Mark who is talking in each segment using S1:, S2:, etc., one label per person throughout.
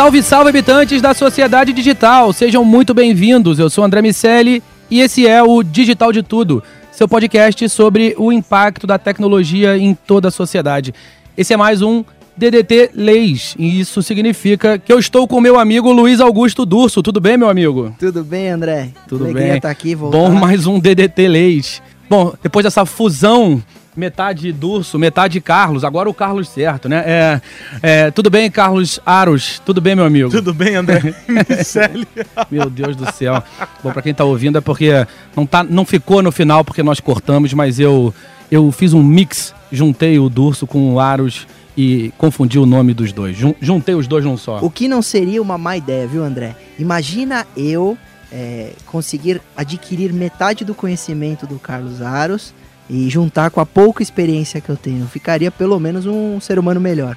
S1: Salve, salve, habitantes da sociedade digital! Sejam muito bem-vindos. Eu sou André Miceli e esse é o Digital de Tudo, seu podcast sobre o impacto da tecnologia em toda a sociedade. Esse é mais um DDT Leis, e isso significa que eu estou com meu amigo Luiz Augusto Durso. Tudo bem, meu amigo?
S2: Tudo bem, André?
S1: Tudo
S2: Alegria
S1: bem.
S2: estar aqui, voltar.
S1: Bom, mais um DDT Leis. Bom, depois dessa fusão, metade Durso, metade Carlos, agora o Carlos certo, né? É, é, tudo bem, Carlos Aros? Tudo bem, meu amigo?
S3: Tudo bem, André? Miceli.
S1: Meu Deus do céu. Bom, pra quem tá ouvindo é porque não, tá, não ficou no final porque nós cortamos, mas eu, eu fiz um mix, juntei o Durso com o Aros e confundi o nome dos dois. Jun- Juntei os dois num só.
S2: O que não seria uma má ideia, viu, André? Imagina eu é, conseguir adquirir metade do conhecimento do Carlos Aros e juntar com a pouca experiência que eu tenho. Eu ficaria pelo menos um ser humano melhor.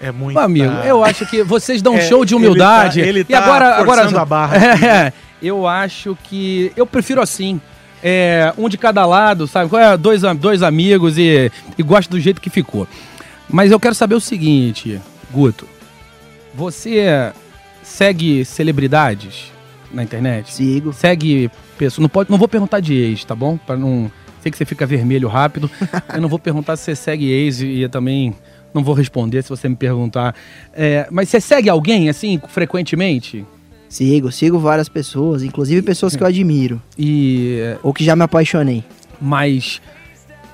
S3: É muito.
S1: Amigo, eu acho que vocês dão um
S3: É,
S1: show de
S3: ele
S1: humildade.
S3: tá- ele
S1: e
S3: tá
S1: agora, agora
S3: forçando a barra.
S1: É, eu acho que eu prefiro assim. É, um de cada lado, sabe? É? Dois, dois amigos e, e gosto do jeito que ficou. Mas eu quero saber o seguinte, Guto. Você segue celebridades na internet?
S2: Sigo.
S1: Segue pessoas. Não, pode, não vou perguntar de ex, tá bom? Pra não. Sei que você fica vermelho rápido. eu não vou perguntar se você segue ex e eu também não vou responder se você me perguntar. É, mas você segue alguém, assim, frequentemente?
S2: Sigo, sigo várias pessoas, inclusive pessoas que eu admiro.
S1: E.
S2: Ou que já me apaixonei.
S1: Mas.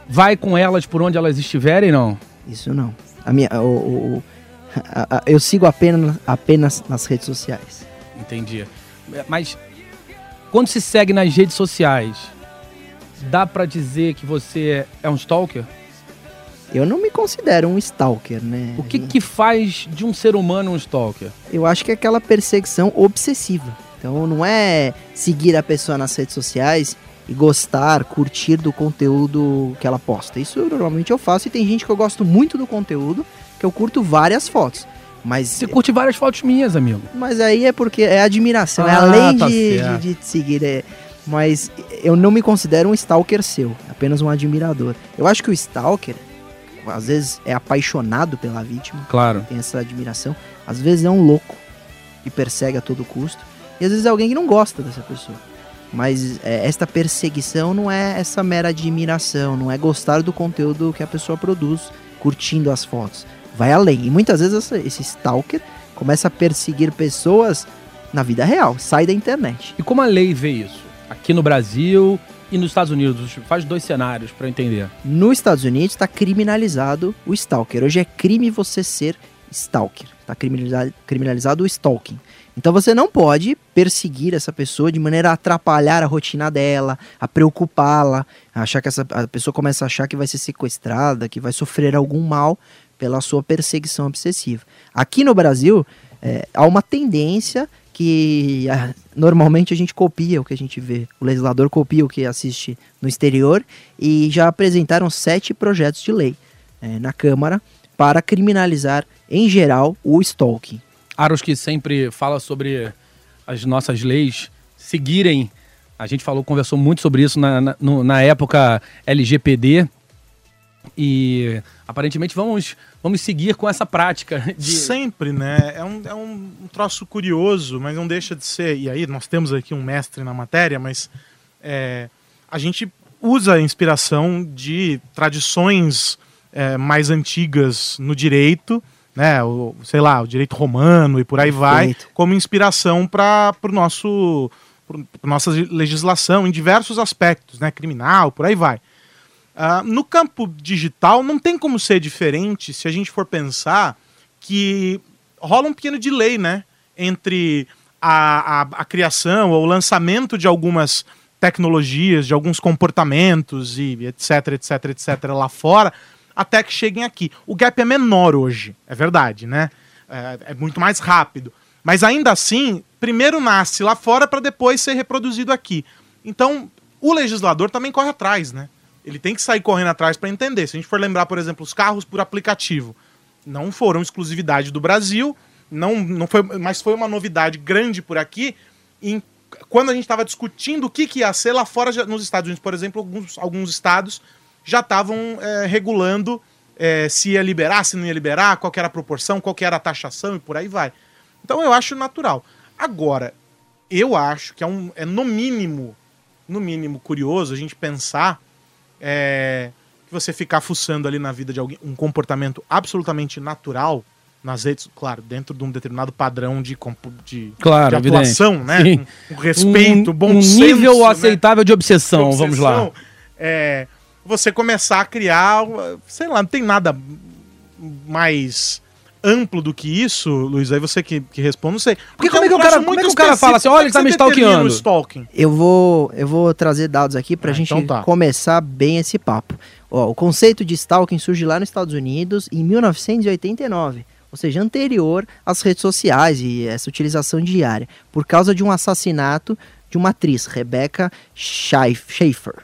S1: Vai com elas por onde elas estiverem, não?
S2: Isso não. A minha, o- o- a- a- eu sigo apenas, apenas nas redes sociais.
S1: Entendi. Mas. Quando se segue nas redes sociais, dá pra dizer que você é um stalker?
S2: Eu não me considero um stalker, né?
S1: O que que faz de um ser humano um stalker?
S2: Eu acho que é aquela perseguição obsessiva. Então não é seguir a pessoa nas redes sociais e gostar, curtir do conteúdo que ela posta. Isso normalmente eu faço e tem gente que eu gosto muito do conteúdo, que eu curto várias fotos. Mas,
S1: Você curte várias fotos minhas, amigo.
S2: mas aí é porque é admiração, é
S1: Ah,
S2: além
S1: tá
S2: de, de, de te seguir. é- mas eu não me considero um stalker seu, apenas um admirador. Eu acho que o stalker, às vezes, é apaixonado pela vítima
S1: Claro.
S2: tem essa admiração. Às vezes é um louco que persegue a todo custo. E às vezes é alguém que não gosta dessa pessoa. Mas é, esta perseguição não é essa mera admiração, não é gostar do conteúdo que a pessoa produz, curtindo as fotos. Vai além. E muitas vezes essa- esse stalker começa a perseguir pessoas na vida real, sai da internet.
S1: E como a lei vê isso? Aqui no Brasil e nos Estados Unidos? Faz dois cenários eu entender.
S2: Nos Estados Unidos está criminalizado o stalker. Hoje é crime você ser stalker. Está criminalizado, criminalizado o stalking. Então você não pode perseguir essa pessoa de maneira a atrapalhar a rotina dela, a preocupá-la, achar que essa a pessoa começa a achar que vai ser sequestrada, que vai sofrer algum mal pela sua perseguição obsessiva. Aqui no Brasil é, há uma tendência que ah, normalmente a gente copia o que a gente vê. O legislador copia o que assiste no exterior e já apresentaram sete projetos de lei eh, na Câmara para criminalizar, em geral, o stalking.
S1: Aros que sempre fala sobre as nossas leis seguirem. A gente falou, conversou muito sobre isso na, na, no- na época LGPD. E aparentemente vamos, vamos seguir com essa prática de.
S3: Sempre, né? É um, é um troço curioso, mas não deixa de ser. E aí, nós temos aqui um mestre na matéria, mas é, a gente usa a inspiração de tradições é, mais antigas no direito, né? O, sei lá, o direito romano e por aí vai,
S2: Perfeito.
S3: como inspiração para o nosso pra nossa legislação em diversos aspectos, né? Criminal, por aí vai. Ah, no campo digital, não tem como ser diferente se a gente for pensar que rola um pequeno delay, né? Entre a, a, a criação ou o lançamento de algumas tecnologias, de alguns comportamentos e etc, etc, etc lá fora, até que cheguem aqui. O gap é menor hoje, é verdade, né? É, é muito mais rápido. Mas ainda assim, primeiro nasce lá fora para depois ser reproduzido aqui. Então, o legislador também corre atrás, né? Ele tem que sair correndo atrás para entender. Se a gente for lembrar, por exemplo, os carros por aplicativo, não foram exclusividade do Brasil, não, não foi, mas foi uma novidade grande por aqui. Em, quando a gente estava discutindo o que, que ia ser lá fora, já- nos Estados Unidos, por exemplo, alguns, alguns estados já estavam é, regulando é, se ia liberar, se não ia liberar, qual era a proporção, qual era a taxação e por aí vai. Então eu acho natural. Agora, eu acho que é, um, é no mínimo, no mínimo curioso a gente pensar é, que você ficar fuçando ali na vida de alguém um comportamento absolutamente natural nas redes, claro, dentro de um determinado padrão de, de,
S1: Claro,
S3: de atuação,
S1: evidente.
S3: né? Com, com respeito,
S1: um,
S3: bom
S1: um
S3: senso,
S1: nível
S3: né?
S1: aceitável de obsessão,
S3: de
S1: vamos lá.
S3: obsessão, É, você começar a criar, sei lá, não tem nada mais amplo do que isso, Luiz, aí você que, que responde, não sei.
S1: Porque como é que o cara- como é que o cara fala assim, olha, ele tá me stalkeando?
S3: stalking.
S2: Eu vou, eu vou trazer dados aqui pra
S3: Ah,
S2: gente
S3: então tá.
S2: começar bem esse papo. Ó, o conceito de stalking surge lá nos Estados Unidos em 1989, ou seja, anterior às redes sociais e essa utilização diária, por causa de um assassinato de uma atriz, Rebecca Schaef- Schaefer.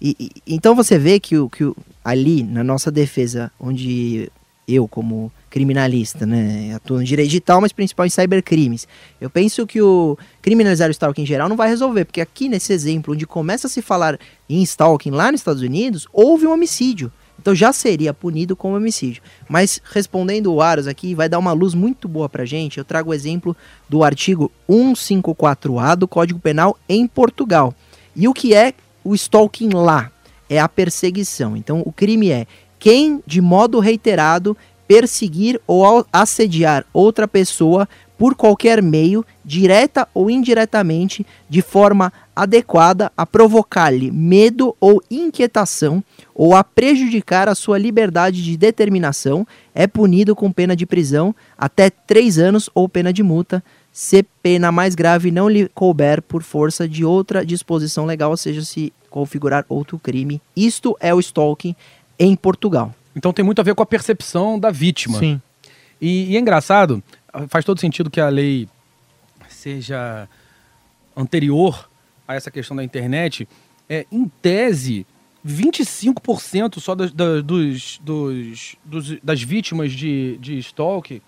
S2: E, e- então você vê que, o, que o- ali, na nossa defesa, onde eu, como criminalista, né, atuo no direito digital, mas principal em cybercrimes, eu penso que o criminalizar o stalking em geral não vai resolver, porque aqui nesse exemplo, onde começa a se falar em stalking lá nos Estados Unidos, houve um homicídio. Então já seria punido como homicídio. Mas respondendo o Aros aqui, vai dar uma luz muito boa pra gente. Eu trago o exemplo do artigo 154A do Código Penal em Portugal. E o que é o stalking lá? É a perseguição. Então o crime é quem de modo reiterado perseguir ou assediar outra pessoa por qualquer meio, direta ou indiretamente, de forma adequada a provocar-lhe medo ou inquietação ou a prejudicar a sua liberdade de determinação, é punido com pena de prisão até três anos ou pena de multa, se pena mais grave não lhe couber por força de outra disposição legal, ou seja, se configurar outro crime. Isto é o stalking em Portugal.
S1: Então tem muito a ver com a percepção da vítima.
S3: Sim.
S1: E, e é engraçado, faz todo sentido que a lei seja anterior a essa questão da internet. É, em tese, 25% só das, da- dos, dos, dos- das vítimas de, de stalking,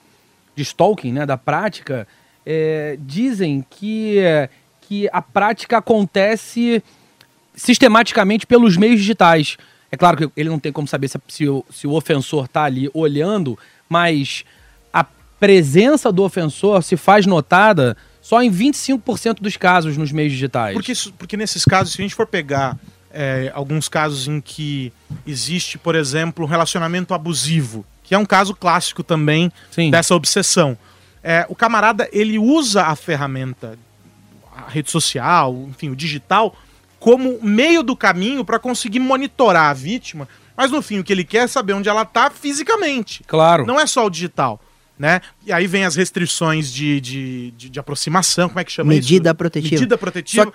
S1: de stalking, né, da prática, é, dizem que, é, que a prática acontece sistematicamente pelos meios digitais. É claro que ele não tem como saber se, se o, se o ofensor está ali olhando, mas a presença do ofensor se faz notada só em 25% dos casos nos meios digitais.
S3: Porque, porque nesses casos, se a gente for pegar é, alguns casos em que existe, por exemplo, um relacionamento abusivo, que é um caso clássico também
S1: Sim.
S3: dessa obsessão. É, o camarada, ele usa a ferramenta, a rede social, enfim, o digital, como meio do caminho para conseguir monitorar a vítima, mas no fim o que ele quer é saber onde ela está fisicamente.
S1: Claro.
S3: Não é só o digital, né? E aí vem as restrições de, de, de, de aproximação, como é que chama
S2: Medida
S3: isso?
S2: protetiva.
S3: Medida protetiva.
S2: Só-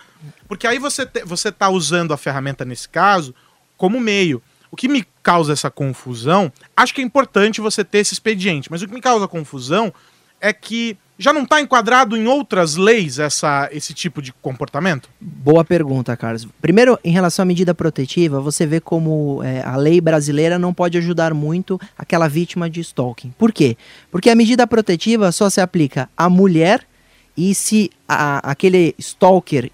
S3: Porque aí você, te, você tá usando a ferramenta, nesse caso, como meio. O que me causa essa confusão, acho que é importante você ter esse expediente, mas o que me causa confusão é que já não está enquadrado em outras leis essa, esse tipo de comportamento?
S2: Boa pergunta, Carlos. Primeiro, em relação à medida protetiva, você vê como é, a lei brasileira não pode ajudar muito aquela vítima de stalking. Por quê? Porque a medida protetiva só se aplica à mulher e se a- aquele stalker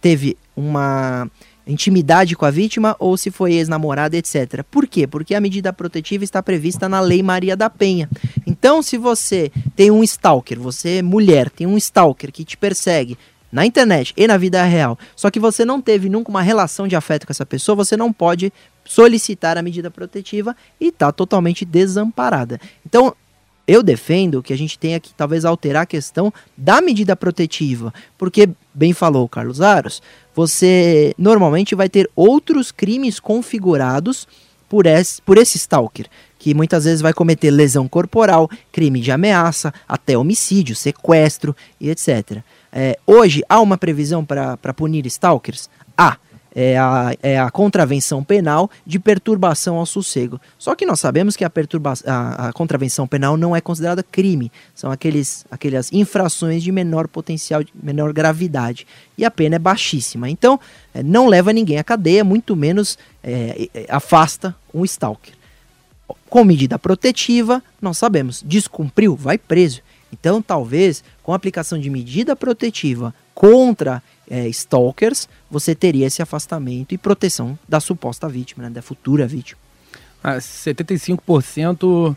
S2: teve uma intimidade com a vítima ou se foi ex-namorada, etc. Por quê? Porque a medida protetiva está prevista na Lei Maria da Penha. Então, se você tem um stalker, você mulher, tem um stalker que te persegue na internet e na vida real, só que você não teve nunca uma relação de afeto com essa pessoa, você não pode solicitar a medida protetiva e está totalmente desamparada. Então, eu defendo que a gente tenha que talvez alterar a questão da medida protetiva, porque, bem falou Carlos Aros, você normalmente vai ter outros crimes configurados por esse, por esse stalker, que muitas vezes vai cometer lesão corporal, crime de ameaça, até homicídio, sequestro e etc. É, hoje, há uma previsão para punir stalkers? Há. É a, é a contravenção penal de perturbação ao sossego. Só que nós sabemos que a, perturba a, a contravenção penal não é considerada crime. São aqueles, aquelas infrações de menor potencial, de menor gravidade. E a pena é baixíssima. Então, é, não leva ninguém à cadeia, muito menos é, é, afasta um stalker. Com medida protetiva, nós sabemos, descumpriu, vai preso. Então, talvez, com a aplicação de medida protetiva contra é, stalkers, você teria esse afastamento e proteção da suposta vítima, né, da futura vítima.
S1: Ah, 75%.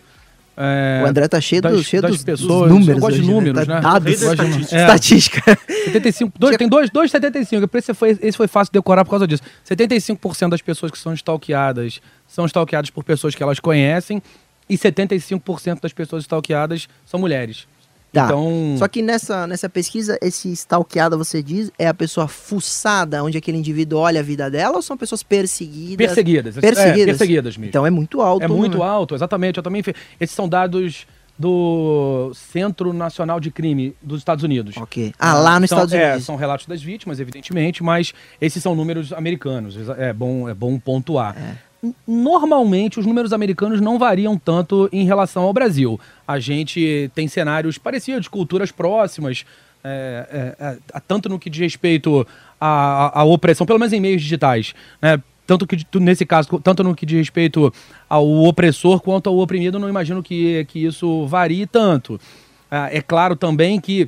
S1: É,
S2: o André tá cheio,
S1: das,
S2: do, cheio
S1: das
S2: dos,
S1: pessoas.
S2: dos números.
S1: Eu gosto de
S2: hoje,
S1: números,
S2: né?
S1: né?
S2: Dados.
S3: Rei da estatística.
S2: É. Estatística.
S1: 75, dois, tem dois, dois 75. Esse foi, esse foi fácil de decorar por causa disso. 75% das pessoas que são stalkeadas são stalkeadas por pessoas que elas conhecem e 75% das pessoas stalkeadas são mulheres.
S2: Tá.
S1: Então,
S2: Só que nessa, nessa pesquisa, esse stalkeada, você diz, é a pessoa fuçada, onde aquele indivíduo olha a vida dela, ou são pessoas perseguidas?
S1: perseguidas. É,
S2: Perseguidas.
S1: perseguidas mesmo.
S2: Então é muito alto.
S1: é muito
S2: né?
S1: alto, exatamente. Eu também Esses são dados do Centro Nacional de Crime dos Estados Unidos.
S2: Ok. Ah, lá nos
S1: São-
S2: Estados
S1: é,
S2: Unidos.
S1: são relatos das vítimas, evidentemente, mas esses são números americanos. É bom, é bom pontuar. N- Normalmente, os números americanos não variam tanto em relação ao Brasil. A gente tem cenários parecidos, culturas próximas, é, é, é, tanto no que diz respeito à, à opressão, pelo menos em meios digitais, né? Tanto que, nesse caso, tanto no que diz respeito ao opressor quanto ao oprimido, não imagino que, que isso varie tanto. Ah, é claro também que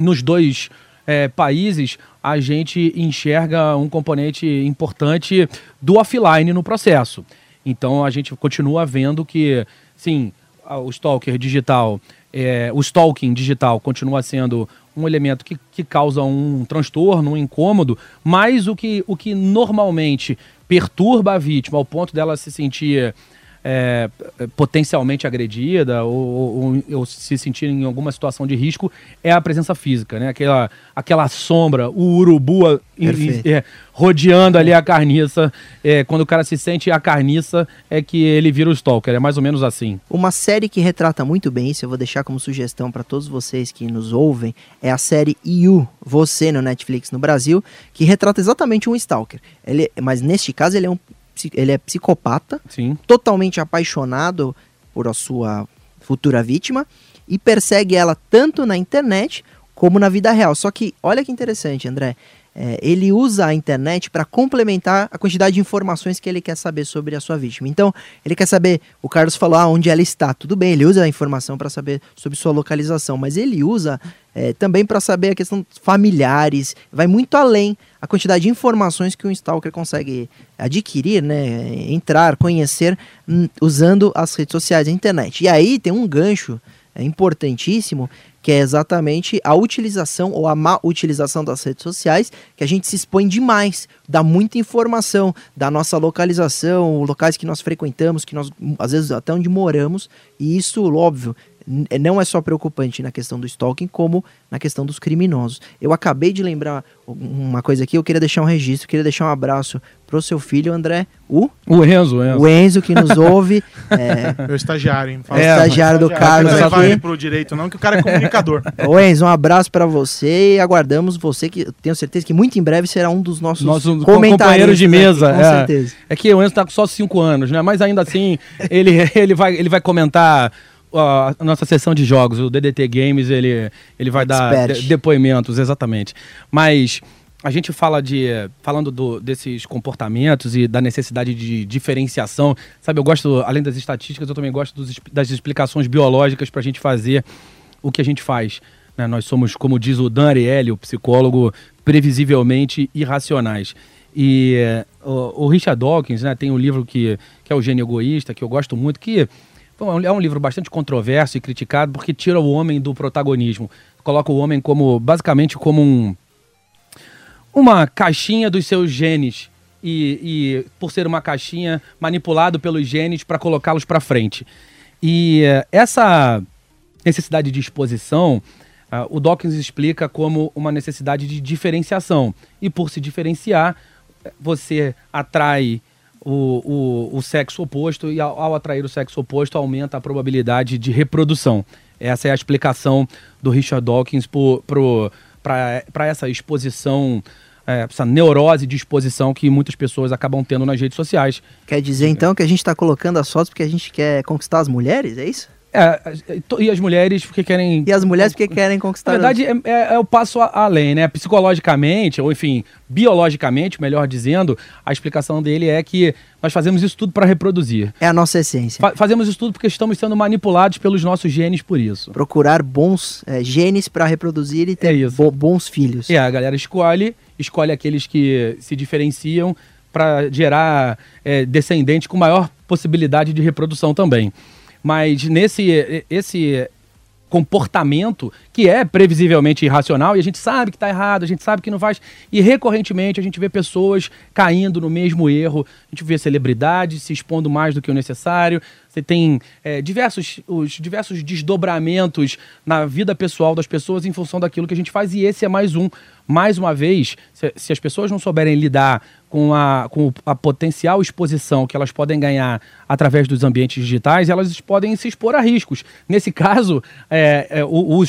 S1: nos dois eh, países a gente enxerga um componente importante do offline no processo. Então a gente continua vendo que, sim, o stalker digital, eh, o stalking digital continua sendo um elemento que, que causa um transtorno, um incômodo, mas o que, o que normalmente perturba a vítima ao ponto dela se sentir é, potencialmente agredida ou, ou- ou se sentir em alguma situação de risco é a presença física, né? Aquela, aquela sombra, o urubu é, rodeando ali a carniça. É, quando o cara se sente a carniça, é que ele vira o stalker. É mais ou menos assim.
S2: Uma série que retrata muito bem isso, eu vou deixar como sugestão para todos vocês que nos ouvem, é a série You, Você no Netflix no Brasil, que retrata exatamente um stalker. Ele, mas neste caso ele é um ele é psicopata,
S1: Sim.
S2: totalmente apaixonado por a sua futura vítima e persegue ela tanto na internet como na vida real. Só que olha que interessante, André. É, ele usa a internet para complementar a quantidade de informações que ele quer saber sobre a sua vítima. Então, ele quer saber, o Carlos falou ah, onde ela está. Tudo bem, ele usa a informação para saber sobre sua localização, mas ele usa é, também para saber a questão familiares, vai muito além a quantidade de informações que um stalker consegue adquirir, né, entrar, conhecer hum, usando as redes sociais, a internet. E aí tem um gancho é, importantíssimo que é exatamente a utilização ou a má utilização das redes sociais, que a gente se expõe demais, dá muita informação da nossa localização, locais que nós frequentamos, que nós às vezes até onde moramos, e isso, óbvio, não é só preocupante na questão do stalking, como na questão dos criminosos. Eu acabei de lembrar uma coisa aqui, eu queria deixar um registro, queria deixar um abraço pro seu filho, André, o,
S1: O Enzo, o Enzo.
S2: o Enzo, que nos ouve, é,
S3: Meu estagiário, hein?
S2: é,
S3: Fala-
S2: estagiário do
S3: Não
S2: Carlos
S3: vai levar ele pro direito, não, que o cara é comunicador.
S2: Ô Enzo, um abraço pra você e aguardamos você, que eu tenho certeza que muito em breve será um dos nossos
S1: Nosso
S2: comentaristas
S1: companheiro de mesa.
S2: com
S1: é.
S2: certeza.
S1: É que o Enzo tá com só 5 anos, né? Mas ainda assim, ele, ele, vai, ele vai comentar a nossa sessão de jogos, o DDT Games, ele, ele vai dar
S2: Expert.
S1: de- depoimentos, exatamente. Mas a gente fala de. Falando do- desses comportamentos e da necessidade de diferenciação. Sabe, eu gosto, além das estatísticas, eu também gosto dos das explicações biológicas para a gente fazer o que a gente faz. né? Nós somos, como diz o Dan Ariely, o psicólogo, previsivelmente irracionais. E eh, o, o Richard Dawkins né, tem um livro que, que é o Gênio Egoísta, que eu gosto muito, que é um livro bastante controverso e criticado porque tira o homem do protagonismo. Coloca o homem como, basicamente, como um, uma caixinha dos seus genes. E, e por ser uma caixinha, manipulado pelos genes para colocá-los para frente. E eh, essa necessidade de exposição, ah, o Dawkins explica como uma necessidade de diferenciação. E por se diferenciar, você atrai o, o, o sexo oposto e ao, ao atrair o sexo oposto aumenta a probabilidade de reprodução. Essa é a explicação do Richard Dawkins para essa exposição, é, essa neurose de exposição que muitas pessoas acabam tendo nas redes sociais.
S2: Quer dizer então que a gente está colocando as fotos porque a gente quer conquistar as mulheres? É isso?
S1: É, e as mulheres porque querem.
S2: E as mulheres porque querem conquistar.
S1: Na verdade, é, é, é o passo além, né? Psicologicamente, ou enfim, biologicamente, melhor dizendo, a explicação dele é que nós fazemos isso tudo para reproduzir.
S2: É a nossa essência.
S1: Fa fazemos isso tudo porque estamos sendo manipulados pelos nossos genes por isso.
S2: Procurar bons é, genes para reproduzir e ter
S1: É
S2: bo- bons filhos.
S1: E a galera escolhe, escolhe aqueles que se diferenciam para gerar é, descendentes com maior possibilidade de reprodução também. Mas nesse esse comportamento que é previsivelmente irracional e a gente sabe que está errado, a gente sabe que não faz e recorrentemente a gente vê pessoas caindo no mesmo erro, a gente vê celebridades se expondo mais do que o necessário, você tem é, diversos, os diversos desdobramentos na vida pessoal das pessoas em função daquilo que a gente faz e esse é mais um. Mais uma vez, se, se as pessoas não souberem lidar com a, com a potencial exposição que elas podem ganhar através dos ambientes digitais, elas podem se expor a riscos. Nesse caso, é, é, o, o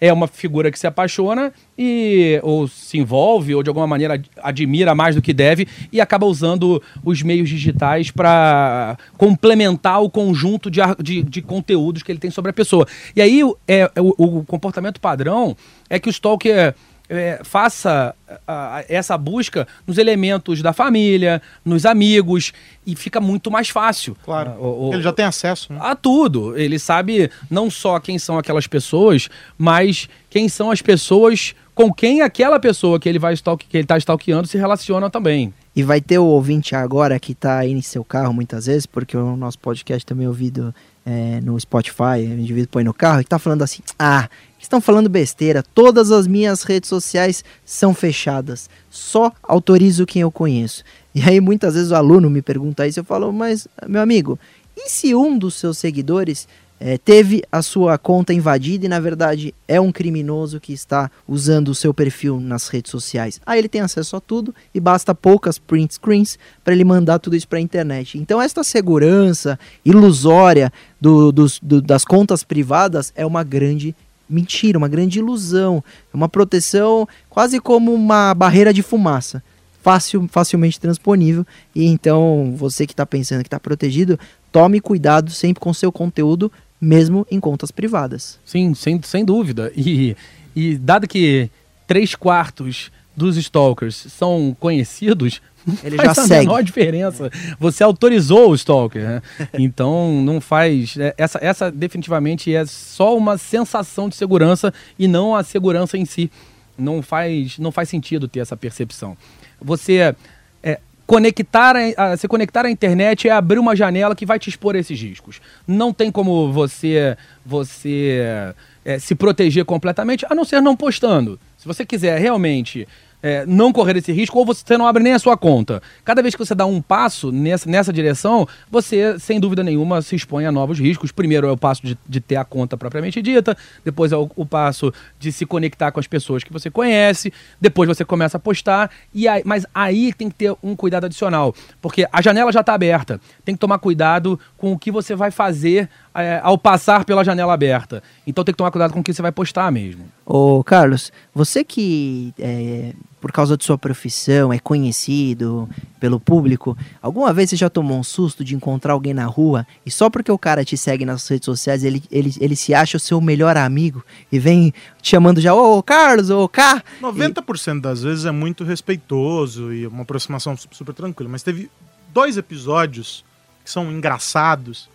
S1: é uma figura que se apaixona e ou se envolve ou de alguma maneira ad- admira mais do que deve e acaba usando os meios digitais para complementar o conjunto de, de, de conteúdos que ele tem sobre a pessoa. E aí é o, o comportamento padrão é que o stalker é, faça a- a- essa busca nos elementos da família, nos amigos, e fica muito mais fácil.
S3: Claro.
S1: O- o-
S3: Ele já tem acesso, né?
S1: a tudo. Ele sabe não só quem são aquelas pessoas, mas quem são as pessoas com quem aquela pessoa que ele vai stalk, que ele está stalkeando se relaciona também.
S2: E vai ter o ouvinte agora que tá aí em seu carro muitas vezes, porque o nosso podcast também é ouvido é, no Spotify, o indivíduo põe no carro e tá falando assim: ah, estão falando besteira, todas as minhas redes sociais são fechadas, só autorizo quem eu conheço. E aí muitas vezes o aluno me pergunta isso, eu falo, mas meu amigo, e se um dos seus seguidores é, teve a sua conta invadida e na verdade é um criminoso que está usando o seu perfil nas redes sociais. Aí ele tem acesso a tudo e basta poucas print screens para ele mandar tudo isso para a internet. Então esta segurança ilusória do- dos- do- das contas privadas é uma grande mentira, uma grande ilusão, uma proteção quase como uma barreira de fumaça. Fácil, facilmente transponível e então você que está pensando que está protegido, tome cuidado sempre com seu conteúdo mesmo em contas privadas.
S1: Sim, sem, sem dúvida. E, e dado que três quartos dos stalkers são conhecidos,
S2: Ele
S1: faz
S2: já
S1: a
S2: segue.
S1: menor diferença. Você autorizou o stalker, né? Então não faz. é, Essa, essa definitivamente é só uma sensação de segurança e não a segurança em si. Não faz, não faz sentido ter essa percepção. Você é, conectar a, a- se conectar à internet é abrir uma janela que vai te expor a esses riscos. Não tem como você você é, se proteger completamente, a não ser não postando. Se você quiser realmente é, não correr esse risco, ou você não abre nem a sua conta. Cada vez que você dá um passo nessa, nessa direção, você, sem dúvida nenhuma, se expõe a novos riscos. Primeiro é o passo de, de ter a conta propriamente dita, depois é o, o passo de se conectar com as pessoas que você conhece, depois você começa a postar, e aí, mas aí tem que ter um cuidado adicional, porque a janela já está aberta. Tem que tomar cuidado com o que você vai fazer é, ao passar pela janela aberta. Então tem que tomar cuidado com o que você vai postar mesmo.
S2: Ô Carlos, você que é, por causa de sua profissão é conhecido pelo público, alguma vez você já tomou um susto de encontrar alguém na rua e só porque o cara te segue nas redes sociais ele, ele, ele se acha o seu melhor amigo e vem te chamando já, ô Carlos, ô Cá?
S3: 90% das vezes é muito respeitoso e uma aproximação su- super tranquila. Mas teve dois episódios que são engraçados,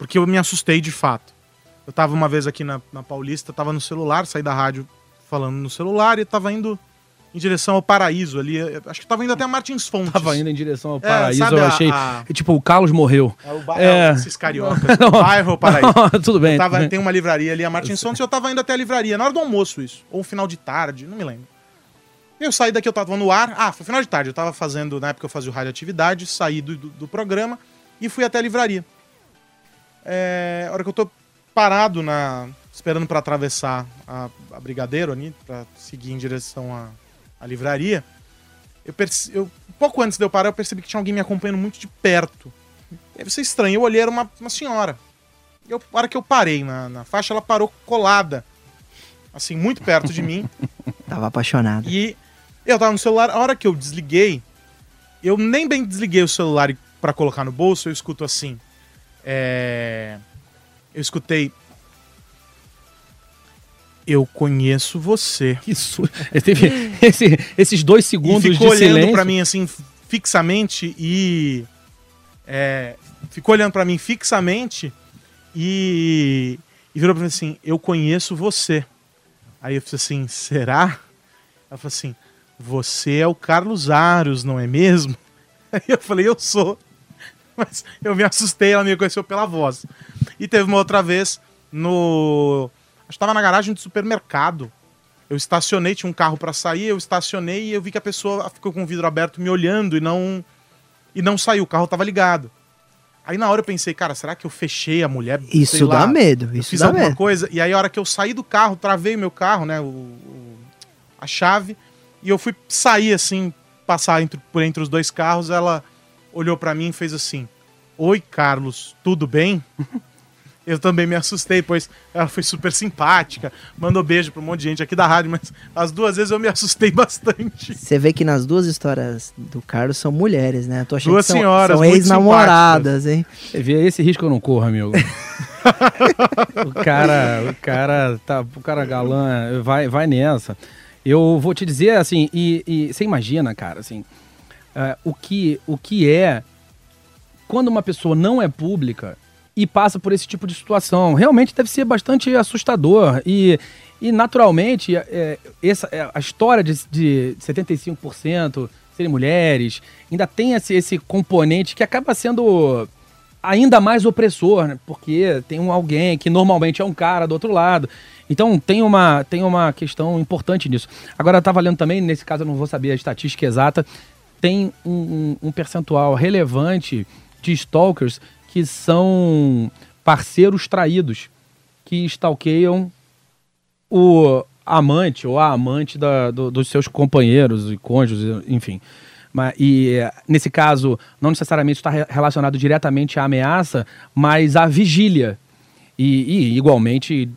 S3: porque eu me assustei de fato. Eu tava uma vez aqui na, na Paulista, tava no celular, saí da rádio falando no celular e tava indo em direção ao paraíso ali. Acho que tava indo até a Martins Fontes.
S1: Tava indo em direção ao
S3: É,
S1: paraíso,
S3: sabe
S1: eu
S3: a-
S1: achei.
S3: a-
S1: Tipo, o Carlos morreu.
S3: É o ba-
S1: É.
S3: é, esses cariocas. bairro ou paraíso.
S1: tudo bem.
S3: Eu tava-
S1: tudo bem.
S3: tem uma livraria ali, a Martins Fontes, e eu tava indo até a livraria, na hora do almoço isso. Ou final de tarde, não me lembro. Eu saí daqui, eu tava no ar. Ah, foi final de tarde. Eu tava fazendo, na época eu fazia o radioatividade, saí do, do, do programa e fui até a livraria. É, a hora que eu tô parado na. esperando pra atravessar a, a Brigadeiro ali, pra seguir em direção à, à livraria. Eu, perce- eu pouco antes de eu parar, eu percebi que tinha alguém me acompanhando muito de perto. E aí você estranho, eu olhei, era uma, uma senhora. E eu, a hora que eu parei na, na faixa, ela parou colada. Assim, muito perto de mim.
S2: Tava apaixonado.
S3: E eu tava no celular, a hora que eu desliguei, eu nem bem desliguei o celular pra colocar no bolso, eu escuto assim. É... Eu escutei. Eu conheço você.
S1: Que su... Teve esse- esses dois
S3: E
S1: segundos
S3: ficou
S1: de
S3: olhando
S1: silêncio.
S3: pra mim assim, fixamente e. é, ficou olhando pra mim fixamente e. E virou pra mim assim: Eu conheço você. Aí eu falei assim: Será? Ela falou assim: Você é o Carlos Aros, não é mesmo? Aí eu falei: Eu sou. Mas eu me assustei, ela me reconheceu pela voz. E teve uma outra vez no. Acho que tava na garagem do supermercado. Eu estacionei, tinha um carro pra sair, eu estacionei e eu vi que a pessoa ficou com o vidro aberto me olhando e não e não saiu, o carro tava ligado. Aí na hora eu pensei, cara, será que eu fechei a mulher?
S2: Isso
S3: lá,
S2: dá medo, isso
S3: fiz
S2: dá
S3: alguma
S2: medo.
S3: coisa. E aí a hora que eu saí do carro, travei meu carro, né, o, o- a chave, e eu fui sair assim, passar entre- por entre os dois carros, ela olhou pra mim e fez assim: "Oi, Carlos, tudo bem?" Eu também me assustei, pois ela foi super simpática, mandou beijo pra um monte de gente aqui da rádio, mas as duas vezes eu me assustei bastante.
S2: Você vê que nas duas histórias do Carlos são mulheres, né? Eu tô achando
S3: Duas
S2: que são,
S3: senhoras
S2: são ex-namoradas, hein?
S1: Você vê, esse risco eu não corro, amigo. o cara, o cara, tá, o cara galã, vai, vai nessa. Eu vou te dizer assim, e, e você imagina, cara, assim, é, o, que, o que é quando uma pessoa não é pública e passa por esse tipo de situação. Realmente deve ser bastante assustador. E, e naturalmente, é, essa, é, a história de, de 75% serem mulheres ainda tem esse, esse componente que acaba sendo ainda mais opressor, né? porque tem um alguém que normalmente é um cara do outro lado. Então tem uma, tem uma questão importante nisso. Agora eu estava lendo também, nesse caso eu não vou saber a estatística exata, tem um, um- percentual relevante de stalkers que são parceiros traídos, que stalkeiam o amante ou a amante da- do- dos seus companheiros e cônjuges, enfim. Mas, e nesse caso, não necessariamente está re- relacionado diretamente à ameaça, mas à vigília. E, e, igualmente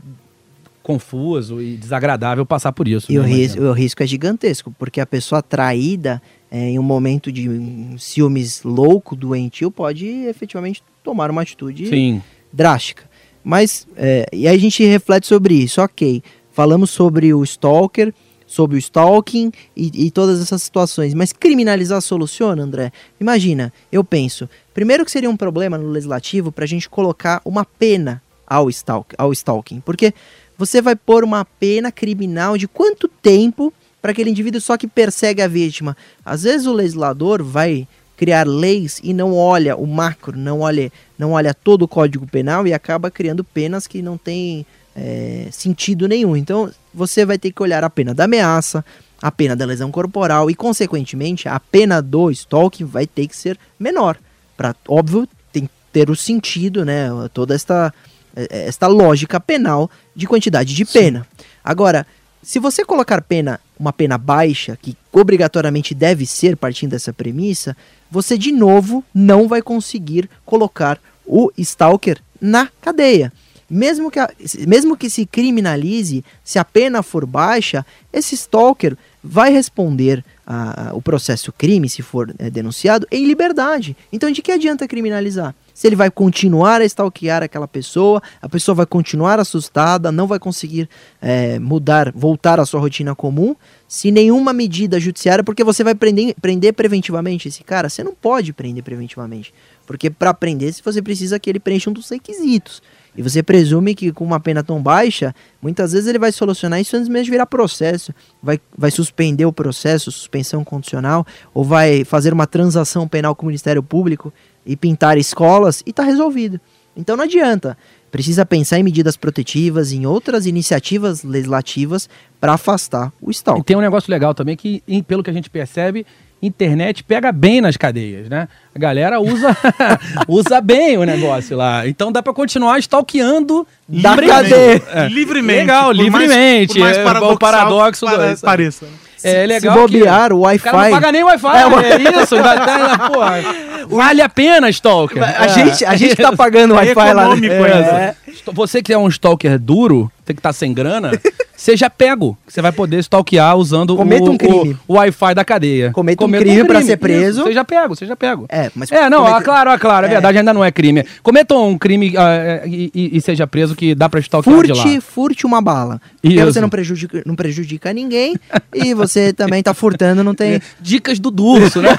S1: confuso e desagradável passar por isso.
S2: E o,
S1: né,
S2: ris- o risco é gigantesco, porque a pessoa traída, é, em um momento de ciúmes louco, doentio, pode efetivamente tomar uma atitude
S1: Sim.
S2: drástica. Mas, é, e aí a gente reflete sobre isso, ok. Falamos sobre o stalker, sobre o stalking e, e todas essas situações. Mas criminalizar soluciona, André? Imagina, eu penso, primeiro que seria um problema no legislativo para a gente colocar uma pena ao, stalk, ao stalking. Porque você vai pôr uma pena criminal de quanto tempo para aquele indivíduo só que persegue a vítima? Às vezes o legislador vai criar leis e não olha o macro, não olha, não olha todo o código penal e acaba criando penas que não têm é, sentido nenhum. Então você vai ter que olhar a pena da ameaça, a pena da lesão corporal e, consequentemente, a pena do stalking vai ter que ser menor. Para óbvio, tem que ter o sentido, né? Toda esta, eh, esta lógica penal de quantidade de pena. Agora, se você colocar pena, uma pena baixa, que obrigatoriamente deve ser partindo dessa premissa, você de novo não vai conseguir colocar o stalker na cadeia. Mesmo que, a- mesmo que se criminalize, se a pena for baixa, esse stalker vai responder a- o processo crime, se for eh, denunciado, em liberdade. Então, de que adianta criminalizar? Se ele vai continuar a stalkear aquela pessoa, a pessoa vai continuar assustada, não vai conseguir eh, mudar, voltar à sua rotina comum, se nenhuma medida judiciária, porque você vai prender, prender preventivamente esse cara. Você não pode prender preventivamente. Porque para prender, você precisa que ele preencha um dos requisitos. E você presume que com uma pena tão baixa, muitas vezes ele vai solucionar isso antes mesmo de virar processo. Vai, vai suspender o processo, suspensão condicional, ou vai fazer uma transação penal com o Ministério Público e pintar escolas e tá resolvido. Então não adianta. Precisa pensar em medidas protetivas, em outras iniciativas legislativas para afastar o
S1: E
S2: stalking.
S1: tem um negócio legal também que, pelo que a gente percebe, internet pega bem nas cadeias, né? A galera usa, usa bem o negócio lá. Então dá pra continuar stalkeando
S2: Da
S1: livremente.
S2: cadeia.
S1: É.
S3: Livremente.
S1: Legal,
S3: por mais-
S1: livremente.
S3: por mais
S1: É, o paradoxo
S3: que
S1: do-
S3: pare- pareça. né?
S1: É legal
S2: Se bobear,
S1: que
S2: o
S1: o cara não
S2: Wi-Fi.
S1: paga nem Wi-Fi.
S2: É, o-
S1: É, isso. Ainda tá, porra, vale a pena, stalker.
S2: A,
S1: É.
S2: gente, a gente tá pagando o
S3: É
S2: Wi-Fi lá. né?
S3: ainda.
S2: É.
S1: Você que é um stalker duro, você que tá sem grana, seja pego. Você vai poder stalkear usando
S2: Cometa
S1: o,
S2: um crime.
S1: o, o Wi-Fi da cadeia.
S2: Cometa um crime pra ser preso.
S1: Isso, seja pego, seja pego.
S2: É, mas
S1: É, não,
S2: cometa-
S1: ah, claro, ah, claro, é,
S2: É.
S1: verdade, ainda não é crime. Cometa um crime ah, é, e, e- e seja preso que dá pra stalkear de lá.
S2: Furte, furte uma bala. Porque
S1: Isso.
S2: você não prejudica, não prejudica ninguém e você também tá furtando, não tem.
S1: Dicas do Durso, né?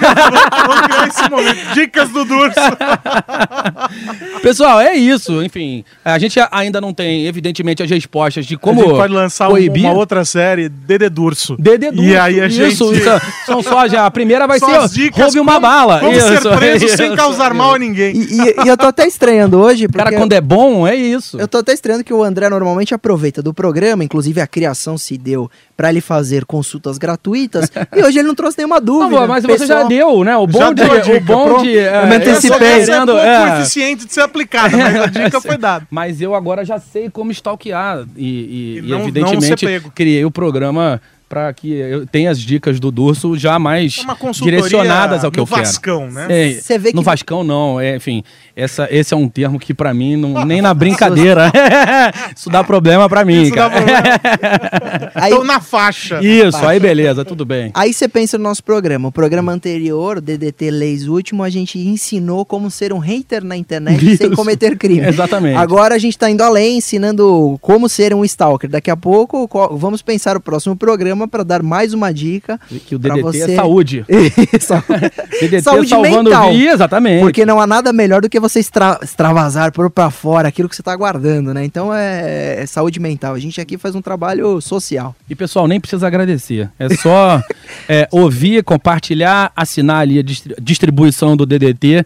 S3: Vamos criar esse momento. Dicas do Durso.
S1: Pessoal, é isso. Enfim, a gente a- ainda não tem, evidentemente, as respostas de como
S3: a gente pode lançar um-
S1: coibir.
S3: uma outra série, Dede Durso.
S1: Dedê Durso.
S3: E aí a
S1: isso,
S3: gente...
S1: isso, são só já. A primeira vai
S3: Só
S1: ser roube uma bala.
S3: Como
S1: Isso,
S3: ser preso
S1: isso.
S3: sem causar mal a ninguém.
S2: E, e- e eu tô até estranhando hoje, porque
S1: Cara, quando é bom, é isso.
S2: eu tô até estranhando que o André normalmente aproveita do programa, inclusive a criação se deu pra ele fazer consultas gratuitas, e hoje ele não trouxe nenhuma
S1: Não,
S2: dúvida.
S1: pô, mas você já
S2: Pessoal,
S1: deu, né? O
S3: Já
S1: bom de. o bom de. é,
S2: Eu me
S1: eu
S2: antecipei.
S3: Essa é
S1: querendo,
S3: pouco
S1: é.
S3: eficiente de ser aplicada, mas a dica foi dada.
S1: Mas eu agora já sei como stalkear. E, e-
S3: E
S1: e
S3: não- não
S1: evidentemente,
S3: ser pego.
S1: criei o programa para que eu tenha as dicas do Durso já mais
S3: É
S1: direcionadas ao que
S3: no
S1: eu quero.
S3: Vascão, né?
S1: É,
S2: Você vê
S1: no
S2: que-
S1: Vascão não, é, enfim, essa, esse é um termo que pra mim não, nem na brincadeira. Isso dá problema pra mim,
S3: Isso dá
S1: cara.
S3: problema.
S2: Aí,
S3: Tô na faixa.
S1: Isso, aí beleza, tudo bem.
S2: aí você pensa no nosso programa. O programa anterior, o DDT Leis Último, a gente ensinou como ser um hater na internet sem
S1: Isso.
S2: cometer crime.
S1: Exatamente.
S2: Agora a gente tá indo além, ensinando como ser um stalker. Daqui a pouco qual- vamos pensar o próximo programa para dar mais uma dica.
S1: que o DDT é
S2: você-
S1: saúde.
S2: Isso.
S1: DDT
S2: Saúde
S1: salvando
S2: mental.
S1: exatamente.
S2: Porque não há nada melhor do que você extra- extravasar, pôr pra fora aquilo que você tá guardando, né? Então é, é saúde mental. A gente aqui faz um trabalho social.
S1: E pessoal, nem precisa agradecer. É só é, ouvir, compartilhar, assinar ali a distri- distribuição do DDT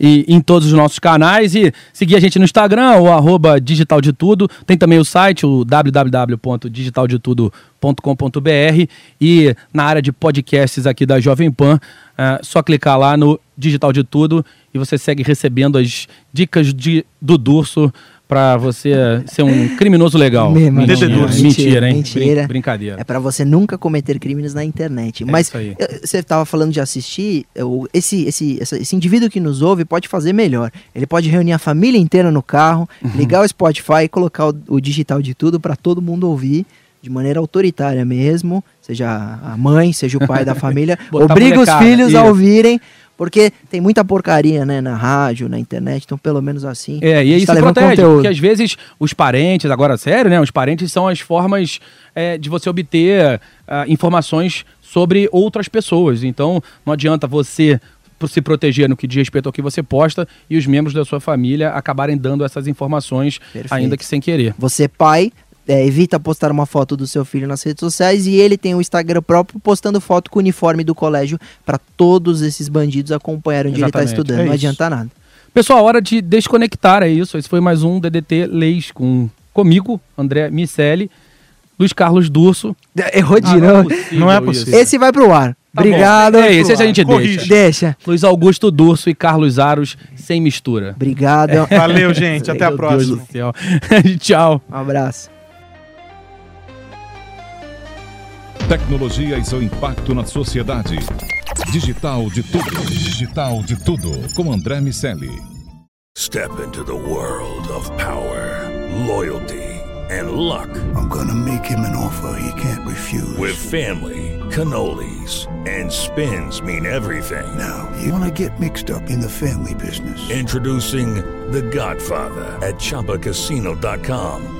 S1: e, em todos os nossos canais e seguir a gente no Instagram, o arroba digital de tudo. Tem também o site, o www.digitaldetudo.com.br e na área de podcasts aqui da Jovem Pan, é só clicar lá no Digital de Tudo e você segue recebendo as dicas de, do Durso para você ser um criminoso legal.
S2: Mesmo,
S1: mentira,
S3: Durso.
S1: mentira, hein?
S2: Mentira.
S1: Brin- brincadeira.
S2: É pra você nunca cometer crimes na internet. Mas
S1: aí.
S2: eh, você tava falando de assistir, o- esse, esse, esse indivíduo que nos ouve pode fazer melhor. Ele pode reunir a família inteira no carro,
S1: Uhum.
S2: ligar o Spotify e colocar o, o digital de tudo pra todo mundo ouvir. De maneira autoritária mesmo, seja a mãe, seja o pai da família, obriga os filhos a ouvirem, porque tem muita porcaria, né, na rádio, na internet, então pelo menos assim.
S1: É, e aí
S2: tá
S1: protege,
S2: conteúdo.
S1: porque às vezes os parentes, agora sério, né? Os parentes são as formas é, de você obter ah, informações sobre outras pessoas. Então, não adianta você se proteger no que diz respeito ao que você posta e os membros da sua família acabarem dando essas informações,
S2: Perfeito.
S1: ainda que sem querer.
S2: Você, pai, é, evita postar uma foto do seu filho nas redes sociais e ele tem um Instagram próprio postando foto com o uniforme do colégio para todos esses bandidos acompanharem onde ele está
S1: Exatamente,
S2: estudando.
S3: é
S2: Não adianta nada.
S1: Pessoal, hora de desconectar, é isso. Esse foi mais um DDT Leis com comigo, André Miceli, Luiz Carlos Durso.
S2: Errou de
S1: Ah,
S2: novo.
S3: Não é
S1: isso.
S3: possível.
S2: Esse vai pro ar.
S1: Tá
S2: Obrigado.
S1: bom. É, esse a gente
S3: Corrige.
S1: deixa.
S2: Deixa.
S1: Luiz Augusto Durso e Carlos Aros sem mistura.
S2: Obrigado.
S3: Valeu, gente. Até a próxima.
S1: Tchau.
S2: Um abraço.
S4: Tecnologia e seu impacto na sociedade. Digital de tudo. Digital de tudo. Com André Miceli.
S5: Step into the world of power, loyalty, and luck.
S6: I'm gonna make him an offer he can't refuse.
S5: With family, cannolis, and spins mean everything.
S6: now, you wanna get mixed up in the family business.
S5: Introducing The Godfather at ChumbaCasino.com.